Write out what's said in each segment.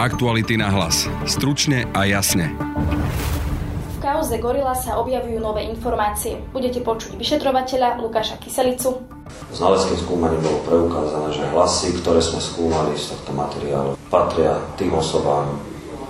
Aktuality na hlas. Stručne a jasne. V kauze Gorila sa objavujú nové informácie. Budete počuť vyšetrovateľa Lukáša Kyselicu. Znaleckým skúmaním bolo preukázané, že hlasy, ktoré sme skúmali z tohto materiálu, patria tým osobám,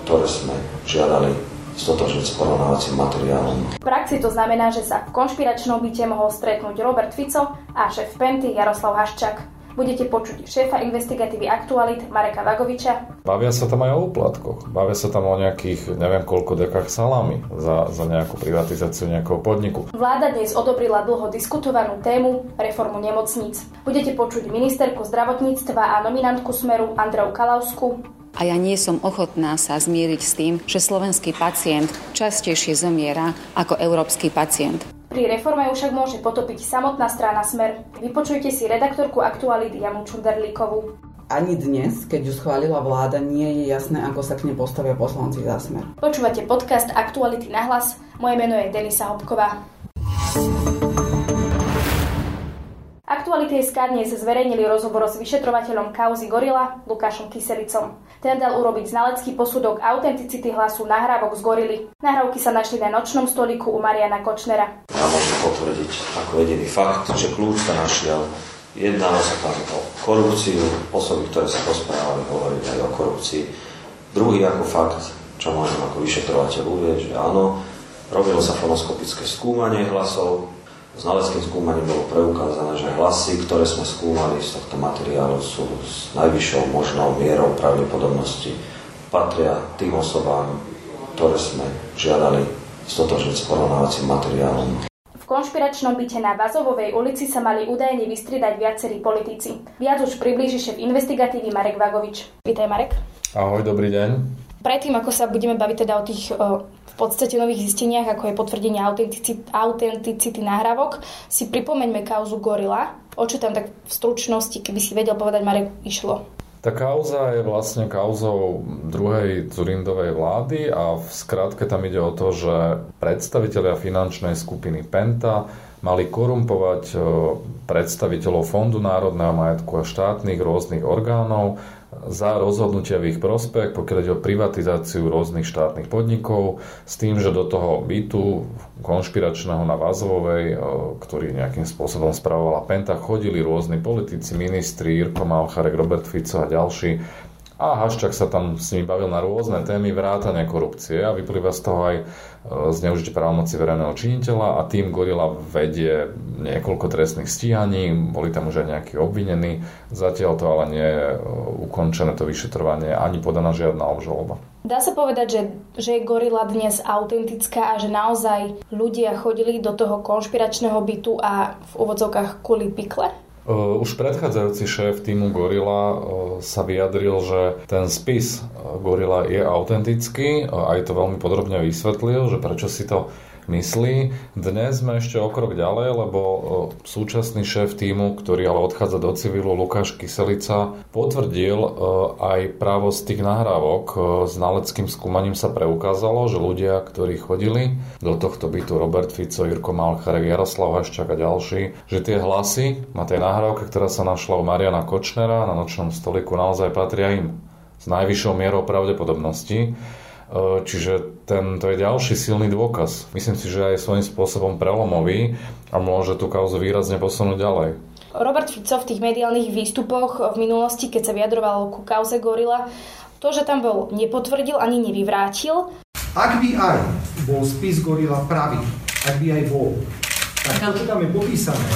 ktoré sme žiadali stotožniť s porovnávacím materiálom. V praxi to znamená, že sa v konšpiračnom byte mohol stretnúť Robert Fico a šéf Penty Jaroslav Haščák. Budete počuť šéfa investigatívy Aktualit Mareka Vagoviča. Bavia sa tam aj o úplatkoch. Bavia sa tam o nejakých, neviem koľko dekách salami za, za nejakú privatizáciu nejakého podniku. Vláda dnes odobrila dlho diskutovanú tému reformu nemocníc. Budete počuť ministerku zdravotníctva a nominantku Smeru Andreu Kalausku, a ja nie som ochotná sa zmieriť s tým, že slovenský pacient častejšie zomiera ako európsky pacient. Pri reforme už však môže potopiť samotná strana Smer. Vypočujte si redaktorku Aktuality Janu Čunderlíkovú. Ani dnes, keď ju schválila vláda, nie je jasné, ako sa k nej postavia poslanci za Smer. Počúvate podcast Aktuality na hlas. Moje meno je Denisa Hopková. Aktuality SK dnes zverejnili rozhovor s vyšetrovateľom kauzy Gorila Lukášom Kyselicom. Ten dal urobiť znalecký posudok autenticity hlasu nahrávok z Gorily. Nahrávky sa našli na nočnom stoliku u Mariana Kočnera. Ja môžem potvrdiť ako jediný fakt, že kľúč sa našiel. Jednalo sa tam o korupciu, osoby, ktoré sa rozprávali, hovorili aj o korupcii. Druhý ako fakt, čo môžem ako vyšetrovateľ uvieť, že áno, robilo sa fonoskopické skúmanie hlasov, Znaleckým skúmaním bolo preukázané, že hlasy, ktoré sme skúmali z tohto materiálu sú s najvyššou možnou mierou pravdepodobnosti patria tým osobám, ktoré sme žiadali stotožniť s porovnávacím materiálom. Konšpiračnom byte na Vazovovej ulici sa mali údajne vystriedať viacerí politici. Viac už priblíži šéf investigatívy Marek Vagovič. Vítaj Marek. Ahoj, dobrý deň. Predtým, ako sa budeme baviť teda o tých o, v podstate nových zisteniach, ako je potvrdenie autenticity, autenticity nahrávok, si pripomeňme kauzu Gorila. O čo tam tak v stručnosti, keby si vedel povedať, Marek, išlo? Tá kauza je vlastne kauzou druhej Zurindovej vlády a v skratke tam ide o to, že predstavitelia finančnej skupiny Penta mali korumpovať predstaviteľov Fondu národného majetku a štátnych rôznych orgánov za rozhodnutia v ich prospech, pokiaľ ide o privatizáciu rôznych štátnych podnikov, s tým, že do toho bytu konšpiračného na Vazovej, e, ktorý nejakým spôsobom spravovala Penta, chodili rôzni politici, ministri, Irko Malcharek, Robert Fico a ďalší a Haščák sa tam s nimi bavil na rôzne témy vrátania korupcie a vyplýva z toho aj e, zneužitie právomoci verejného činiteľa a tým Gorila vedie niekoľko trestných stíhaní, boli tam už aj nejakí obvinení, zatiaľ to ale nie je e, ukončené to vyšetrovanie, ani podaná žiadna obžaloba. Dá sa povedať, že, že je Gorila dnes autentická a že naozaj ľudia chodili do toho konšpiračného bytu a v úvodzovkách kuli pikle? Už predchádzajúci šéf týmu Gorila sa vyjadril, že ten spis Gorila je autentický, aj to veľmi podrobne vysvetlil, že prečo si to myslí. Dnes sme ešte o krok ďalej, lebo súčasný šéf týmu, ktorý ale odchádza do civilu, Lukáš Kyselica, potvrdil aj právo z tých nahrávok. S náleckým skúmaním sa preukázalo, že ľudia, ktorí chodili do tohto bytu, Robert Fico, Jirko Malcharek, Jaroslav Haščák a ďalší, že tie hlasy na tej nahrávke, ktorá sa našla u Mariana Kočnera na nočnom stoliku, naozaj patria im s najvyššou mierou pravdepodobnosti. E, čiže ten, to je ďalší silný dôkaz. Myslím si, že aj svojím spôsobom prelomový a môže tú kauzu výrazne posunúť ďalej. Robert Fico v tých mediálnych výstupoch v minulosti, keď sa vyjadroval ku kauze Gorila, to, že tam bol, nepotvrdil ani nevyvrátil. Ak by aj bol spis Gorila pravý, ak by aj bol, tak to, čo tam je popísané,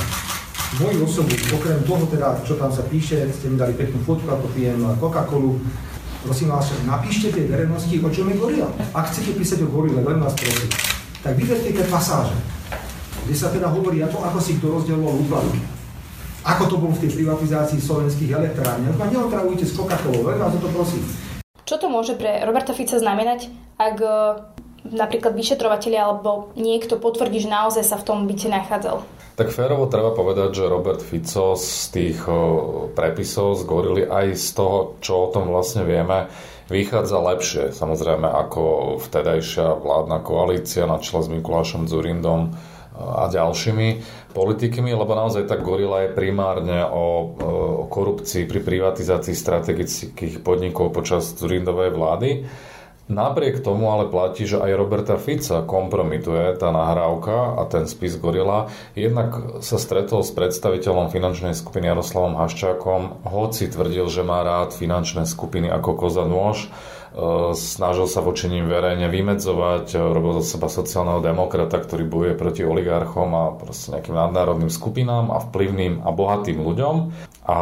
moju osobu, okrem toho teda, čo tam sa píše, ste mi dali peknú fotku, ako pijem Coca-Colu, prosím vás, napíšte tej verejnosti, o čom je gorila. Ak chcete písať o gorile, len vás prosím, tak vyberte tie pasáže, kde sa teda hovorí, ako, ako si kto rozdeloval úplatky. Ako to bolo v tej privatizácii slovenských elektrární. A neotravujte s len vás o to prosím. Čo to môže pre Roberta Fica znamenať, ak e, napríklad vyšetrovateľi alebo niekto potvrdí, že naozaj sa v tom byte nachádzal? Tak férovo treba povedať, že Robert Fico z tých prepisov z Gorily aj z toho, čo o tom vlastne vieme, vychádza lepšie. Samozrejme ako vtedajšia vládna koalícia na čele s Mikulášom Zurindom a ďalšími politikmi, lebo naozaj tá gorila je primárne o, o korupcii pri privatizácii strategických podnikov počas Zurindovej vlády. Napriek tomu ale platí, že aj Roberta Fica kompromituje tá nahrávka a ten spis Gorila. Jednak sa stretol s predstaviteľom finančnej skupiny Jaroslavom Haščákom, hoci tvrdil, že má rád finančné skupiny ako koza nôž, e, snažil sa voči ním verejne vymedzovať, e, robil za seba sociálneho demokrata, ktorý bojuje proti oligarchom a proste nejakým nadnárodným skupinám a vplyvným a bohatým ľuďom. A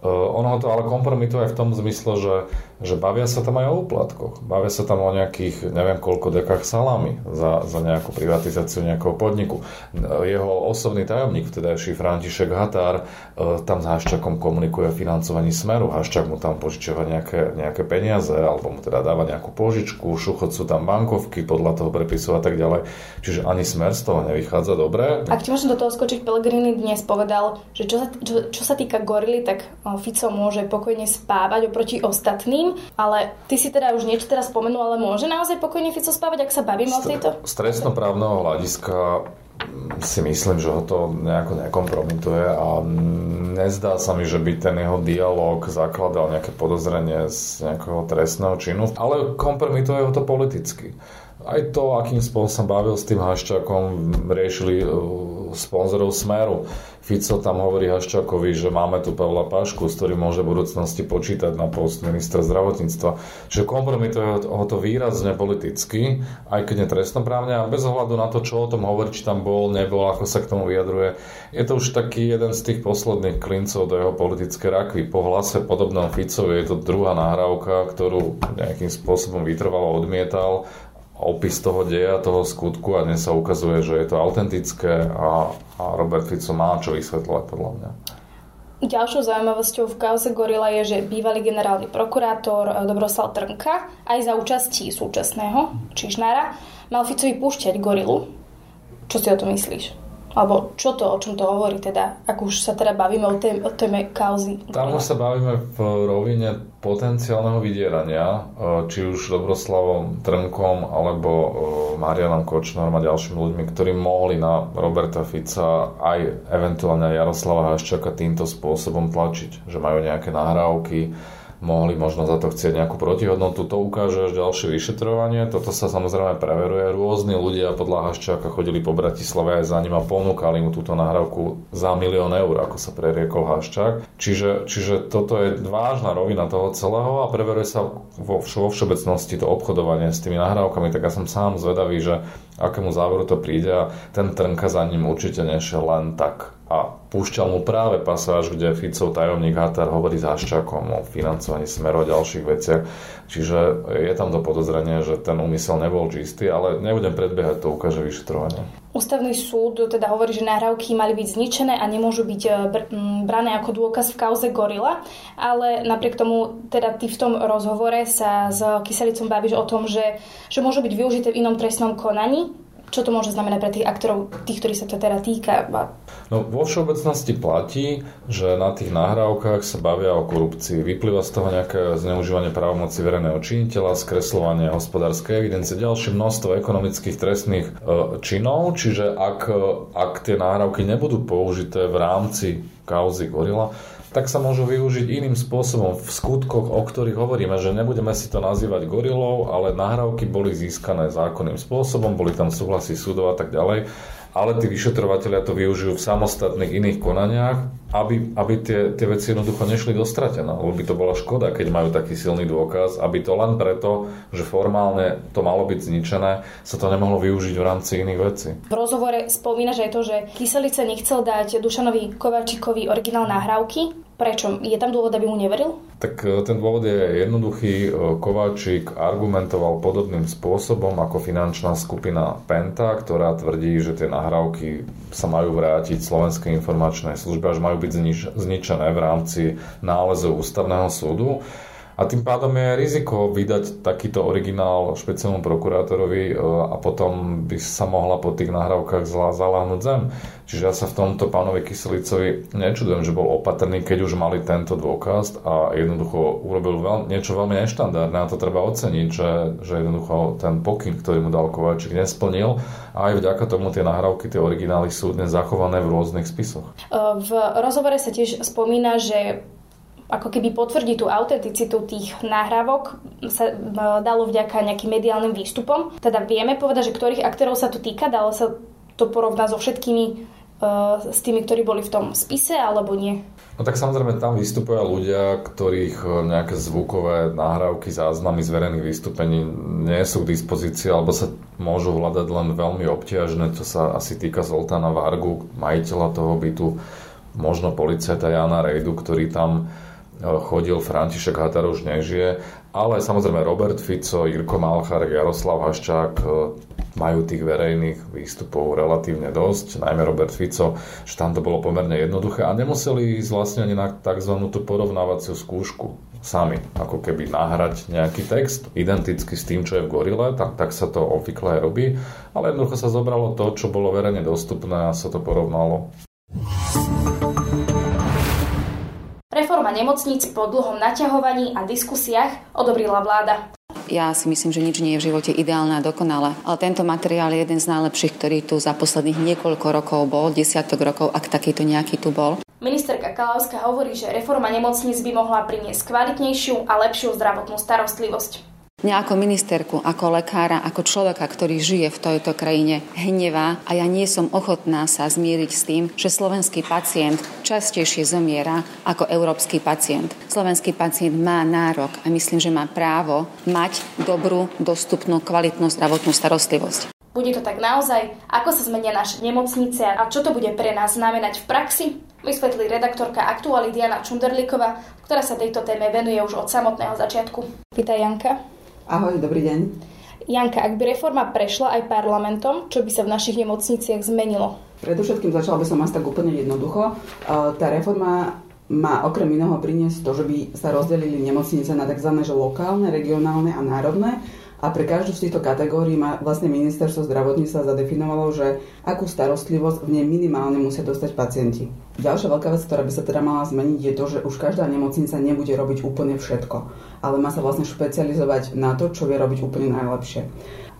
e, ono to ale kompromituje v tom zmysle, že že bavia sa tam aj o úplatkoch. Bavia sa tam o nejakých, neviem koľko dekách salami za, za nejakú privatizáciu nejakého podniku. Jeho osobný tajomník, vtedajší František Határ, e, tam s Haščakom komunikuje o financovaní Smeru. Haščak mu tam požičiava nejaké, nejaké peniaze, alebo mu teda dáva nejakú požičku, šuchot sú tam bankovky, podľa toho prepisu a tak ďalej. Čiže ani Smer z toho nevychádza dobre. Ak ti môžem do toho skočiť, Pellegrini dnes povedal, že čo sa, čo, čo sa týka gorily, tak Fico môže pokojne spávať oproti ostatným, ale ty si teda už niečo teraz spomenul, ale môže naozaj pokojne Fico spávať, ak sa bavíme o tejto? Z trestnoprávneho hľadiska si myslím, že ho to nejako nekompromituje a nezdá sa mi, že by ten jeho dialog zakladal nejaké podozrenie z nejakého trestného činu, ale kompromituje ho to politicky. Aj to, akým spôsobom bavil s tým Haščákom, riešili uh, sponzorov Smeru. Fico tam hovorí Haščákovi, že máme tu Pavla Pašku, s ktorým môže v budúcnosti počítať na post ministra zdravotníctva. Čiže kompromituje ho to výrazne politicky, aj keď netrestnoprávne a bez ohľadu na to, čo o tom hovorí, či tam bol, nebol, ako sa k tomu vyjadruje. Je to už taký jeden z tých posledných klincov do jeho politické rakvy. Po hlase podobnom Ficovi je to druhá nahrávka, ktorú nejakým spôsobom vytrvalo odmietal opis toho deja, toho skutku a dnes sa ukazuje, že je to autentické a, a Robert Fico má čo vysvetľovať podľa mňa. Ďalšou zaujímavosťou v kauze Gorila je, že bývalý generálny prokurátor eh, Dobroslav Trnka aj za účastí súčasného Čižnára mal Ficovi púšťať Gorilu. Čo si o to myslíš? Alebo čo to, o čom to hovorí teda, ak už sa teda bavíme o, tém, o téme kauzy? Tam už sa bavíme v rovine potenciálneho vydierania, e, či už Dobroslavom Trnkom alebo e, Marianom Kočnerom a ďalšími ľuďmi, ktorí mohli na Roberta Fica aj eventuálne Jaroslava Haščaka týmto spôsobom tlačiť, že majú nejaké nahrávky, mohli možno za to chcieť nejakú protihodnotu. To ukáže až ďalšie vyšetrovanie. Toto sa samozrejme preveruje. Rôzni ľudia podľa Haščáka chodili po Bratislave aj za ním a ponúkali mu túto nahrávku za milión eur, ako sa preriekol Haščák. Čiže, čiže toto je vážna rovina toho celého a preveruje sa vo, vo všeobecnosti to obchodovanie s tými nahrávkami. Tak ja som sám zvedavý, že akému záveru to príde a ten Trnka za ním určite nešiel len tak a púšťal mu práve pasáž, kde Ficov tajomník Hatar hovorí s Haščákom o financovaní smeru a ďalších veciach. Čiže je tam to podozrenie, že ten úmysel nebol čistý, ale nebudem predbiehať, to ukáže vyšetrovanie. Ústavný súd teda hovorí, že nahrávky mali byť zničené a nemôžu byť e, brané ako dôkaz v kauze Gorila, ale napriek tomu teda ty v tom rozhovore sa s Kyselicom bavíš o tom, že, že môžu byť využité v inom trestnom konaní, čo to môže znamenať pre tých aktorov, tých, ktorí sa to teda týka? No vo všeobecnosti platí, že na tých nahrávkach sa bavia o korupcii. Vyplýva z toho nejaké zneužívanie právomoci verejného činiteľa, skreslovanie hospodárskej evidencie, ďalšie množstvo ekonomických trestných e, činov, čiže ak, ak tie nahrávky nebudú použité v rámci kauzy Gorila, tak sa môžu využiť iným spôsobom v skutkoch, o ktorých hovoríme, že nebudeme si to nazývať gorilou, ale nahrávky boli získané zákonným spôsobom, boli tam súhlasy súdov a tak ďalej ale tí vyšetrovateľia to využijú v samostatných iných konaniach, aby, aby tie, tie veci jednoducho nešli dostratené, lebo by to bola škoda, keď majú taký silný dôkaz, aby to len preto, že formálne to malo byť zničené, sa to nemohlo využiť v rámci iných vecí. V rozhovore spomínaš aj to, že Kyselica nechcel dať Dušanovi Kovačikovi originál nahrávky, Prečo? Je tam dôvod, aby mu neveril? Tak e, ten dôvod je jednoduchý. E, Kováčik argumentoval podobným spôsobom ako finančná skupina Penta, ktorá tvrdí, že tie nahrávky sa majú vrátiť Slovenskej informačnej službe, až majú byť znič- zničené v rámci nálezov ústavného súdu. A tým pádom je riziko vydať takýto originál špeciálnom prokurátorovi e, a potom by sa mohla po tých nahrávkach zlá zaláhnuť zem. Čiže ja sa v tomto pánovi Kyselicovi nečudujem, že bol opatrný, keď už mali tento dôkaz a jednoducho urobil veľ, niečo veľmi neštandardné a to treba oceniť, že, že jednoducho ten pokyn, ktorý mu dal Kováčik, nesplnil a aj vďaka tomu tie nahrávky, tie originály sú dnes zachované v rôznych spisoch. E, v rozhovore sa tiež spomína, že ako keby potvrdiť tú autenticitu tých nahrávok sa dalo vďaka nejakým mediálnym výstupom. Teda vieme povedať, že ktorých aktérov sa to týka, dalo sa to porovnať so všetkými e, s tými, ktorí boli v tom spise, alebo nie? No tak samozrejme tam vystupujú ľudia, ktorých e, nejaké zvukové nahrávky, záznamy z verejných vystúpení nie sú k dispozícii alebo sa môžu hľadať len veľmi obťažné. To sa asi týka Zoltána Vargu, majiteľa toho bytu, možno policajta Jana Rejdu, ktorý tam chodil František Hatar už nežije, ale samozrejme Robert Fico, Jirko Malcharek, Jaroslav Haščák e, majú tých verejných výstupov relatívne dosť, najmä Robert Fico, že tam to bolo pomerne jednoduché a nemuseli ísť vlastne ani na tzv. tú porovnávaciu skúšku sami, ako keby nahrať nejaký text identicky s tým, čo je v Gorile, tak, tak sa to obvykle aj robí, ale jednoducho sa zobralo to, čo bolo verejne dostupné a sa to porovnalo. Reforma nemocníc po dlhom naťahovaní a diskusiách odobrila vláda. Ja si myslím, že nič nie je v živote ideálne a dokonalé. Ale tento materiál je jeden z najlepších, ktorý tu za posledných niekoľko rokov bol, desiatok rokov, ak takýto nejaký tu bol. Ministerka Kalavská hovorí, že reforma nemocníc by mohla priniesť kvalitnejšiu a lepšiu zdravotnú starostlivosť. Mňa ako ministerku, ako lekára, ako človeka, ktorý žije v tejto krajine, hnevá a ja nie som ochotná sa zmieriť s tým, že slovenský pacient častejšie zomiera ako európsky pacient. Slovenský pacient má nárok a myslím, že má právo mať dobrú, dostupnú, kvalitnú zdravotnú starostlivosť. Bude to tak naozaj? Ako sa zmenia naše nemocnice a čo to bude pre nás znamenať v praxi? Vysvetlí redaktorka aktuály Diana Čunderlíková, ktorá sa tejto téme venuje už od samotného začiatku. Vítaj Janka. Ahoj, dobrý deň. Janka, ak by reforma prešla aj parlamentom, čo by sa v našich nemocniciach zmenilo? Predovšetkým začala by som asi tak úplne jednoducho. Tá reforma má okrem iného priniesť to, že by sa rozdelili nemocnice na tzv. lokálne, regionálne a národné a pre každú z týchto kategórií má vlastne ministerstvo zdravotníctva zadefinovalo, že akú starostlivosť v nej minimálne musia dostať pacienti. Ďalšia veľká vec, ktorá by sa teda mala zmeniť, je to, že už každá nemocnica nebude robiť úplne všetko, ale má sa vlastne špecializovať na to, čo vie robiť úplne najlepšie.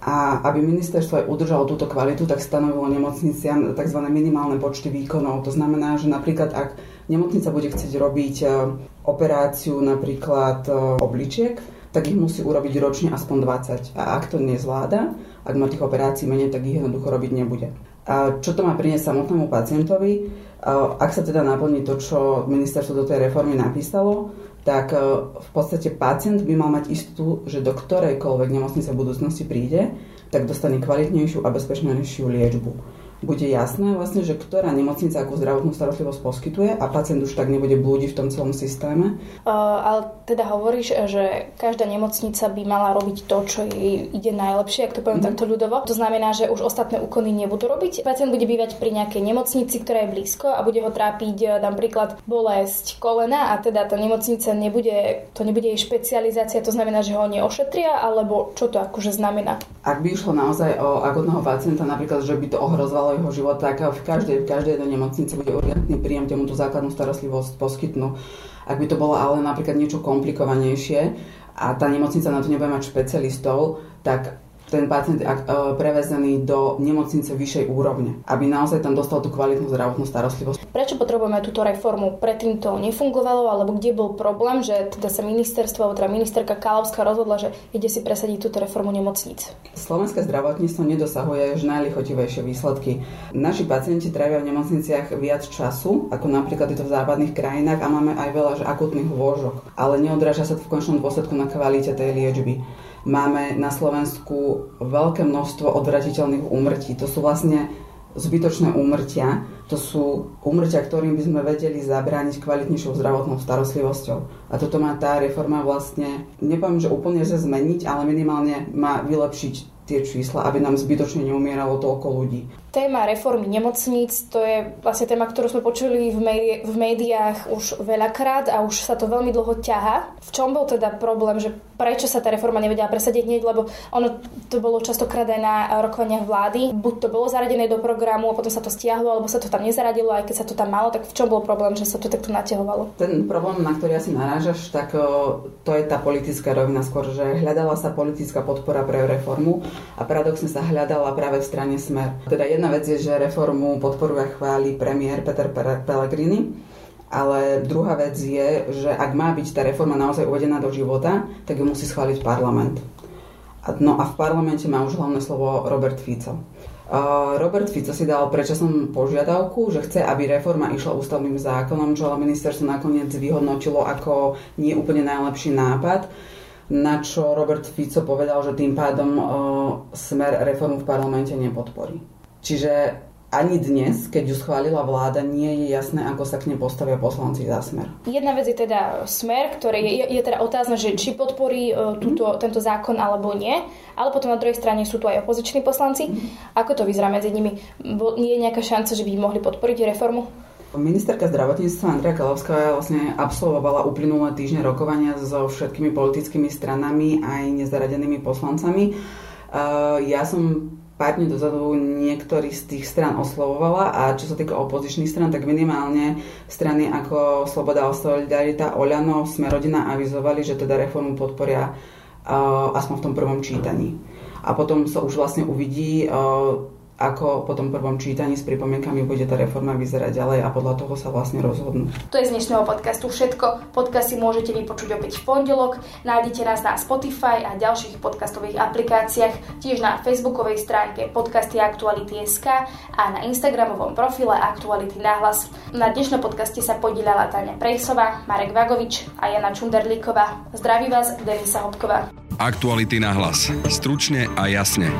A aby ministerstvo aj udržalo túto kvalitu, tak stanovilo nemocniciam tzv. minimálne počty výkonov. To znamená, že napríklad ak nemocnica bude chcieť robiť e, operáciu napríklad e, obličiek, tak ich musí urobiť ročne aspoň 20. A ak to nezvláda, ak má tých operácií menej, tak ich jednoducho robiť nebude. A čo to má priniesť samotnému pacientovi? Ak sa teda naplní to, čo ministerstvo do tej reformy napísalo, tak e, v podstate pacient by mal mať istú, že do ktorejkoľvek nemocnice v budúcnosti príde, tak dostane kvalitnejšiu a bezpečnejšiu liečbu bude jasné vlastne, že ktorá nemocnica akú zdravotnú starostlivosť poskytuje a pacient už tak nebude blúdiť v tom celom systéme. Uh, ale teda hovoríš, že každá nemocnica by mala robiť to, čo jej ide najlepšie, ak to poviem mm. takto ľudovo. To znamená, že už ostatné úkony nebudú robiť. Pacient bude bývať pri nejakej nemocnici, ktorá je blízko a bude ho trápiť e, napríklad bolesť kolena a teda tá nemocnica nebude, to nebude jej špecializácia, to znamená, že ho neošetria, alebo čo to akože znamená? Ak by išlo naozaj o akutného pacienta, napríklad, že by to ohrozovalo celého jeho života, v každej, v každej jednej nemocnici bude urgentný príjem, kde mu tú základnú starostlivosť poskytnú. Ak by to bolo ale napríklad niečo komplikovanejšie a tá nemocnica na to nebude mať špecialistov, tak ten pacient je prevezený do nemocnice vyššej úrovne, aby naozaj tam dostal tú kvalitnú zdravotnú starostlivosť. Prečo potrebujeme túto reformu? Predtým to nefungovalo, alebo kde bol problém, že teda sa ministerstvo, teda ministerka Kalavská rozhodla, že ide si presadiť túto reformu nemocnic? Slovenské zdravotníctvo nedosahuje už najlichotivejšie výsledky. Naši pacienti trávia v nemocniciach viac času, ako napríklad je to v západných krajinách a máme aj veľa že akutných lôžok, ale neodráža sa to v končnom dôsledku na kvalite tej liečby. Máme na Slovensku veľké množstvo odvratiteľných úmrtí. To sú vlastne zbytočné úmrtia. To sú úmrtia, ktorým by sme vedeli zabrániť kvalitnejšou zdravotnou starostlivosťou. A toto má tá reforma vlastne, nepoviem, že úplne že zmeniť, ale minimálne má vylepšiť tie čísla, aby nám zbytočne neumieralo toľko ľudí. Téma reformy nemocníc, to je vlastne téma, ktorú sme počuli v, médi- v médiách už veľakrát a už sa to veľmi dlho ťaha. V čom bol teda problém, že prečo sa tá reforma nevedela presadiť hneď, lebo ono to bolo častokrát aj na rokovaniach vlády. Buď to bolo zaradené do programu a potom sa to stiahlo, alebo sa to tam nezaradilo, aj keď sa to tam malo, tak v čom bol problém, že sa to takto naťahovalo? Ten problém, na ktorý asi narážaš, tak to je tá politická rovina skôr, že hľadala sa politická podpora pre reformu a paradoxne sa hľadala práve v strane Smer. Teda jedna vec je, že reformu podporuje a chváli premiér Peter Pellegrini, ale druhá vec je, že ak má byť tá reforma naozaj uvedená do života, tak ju musí schváliť parlament. No a v parlamente má už hlavné slovo Robert Fico. Robert Fico si dal predčasnú požiadavku, že chce, aby reforma išla ústavným zákonom, čo ale ministerstvo nakoniec vyhodnotilo ako nie úplne najlepší nápad na čo Robert Fico povedal, že tým pádom smer reformu v parlamente nepodporí. Čiže ani dnes, keď ju schválila vláda, nie je jasné, ako sa k nej postavia poslanci za smer. Jedna vec je teda smer, ktorý je, je, je teda otázne, že či podporí uh, túto, mm. tento zákon alebo nie, ale potom na druhej strane sú tu aj opoziční poslanci. Mm. Ako to vyzerá medzi nimi? Bo, nie je nejaká šanca, že by mohli podporiť reformu? Ministerka zdravotníctva Andrea Kalovská vlastne absolvovala uplynulé týždne rokovania so všetkými politickými stranami aj nezaradenými poslancami. Uh, ja som pár dní dozadu niektorý z tých stran oslovovala a čo sa týka opozičných stran, tak minimálne strany ako Sloboda a Solidarita, Oľano, Smerodina avizovali, že teda reformu podporia uh, aspoň v tom prvom čítaní. A potom sa už vlastne uvidí, uh, ako po tom prvom čítaní s pripomienkami bude tá reforma vyzerať ďalej a podľa toho sa vlastne rozhodnú. To je z dnešného podcastu všetko. Podcast si môžete vypočuť opäť v pondelok. Nájdete nás na Spotify a ďalších podcastových aplikáciách, tiež na facebookovej stránke podcasty Aktuality.sk a na instagramovom profile Aktuality Náhlas. Na dnešnom podcaste sa podielala Tania Prejsová, Marek Vagovič a Jana Čunderlíková. Zdraví vás, Denisa Hopková. Aktuality na hlas. Stručne a jasne.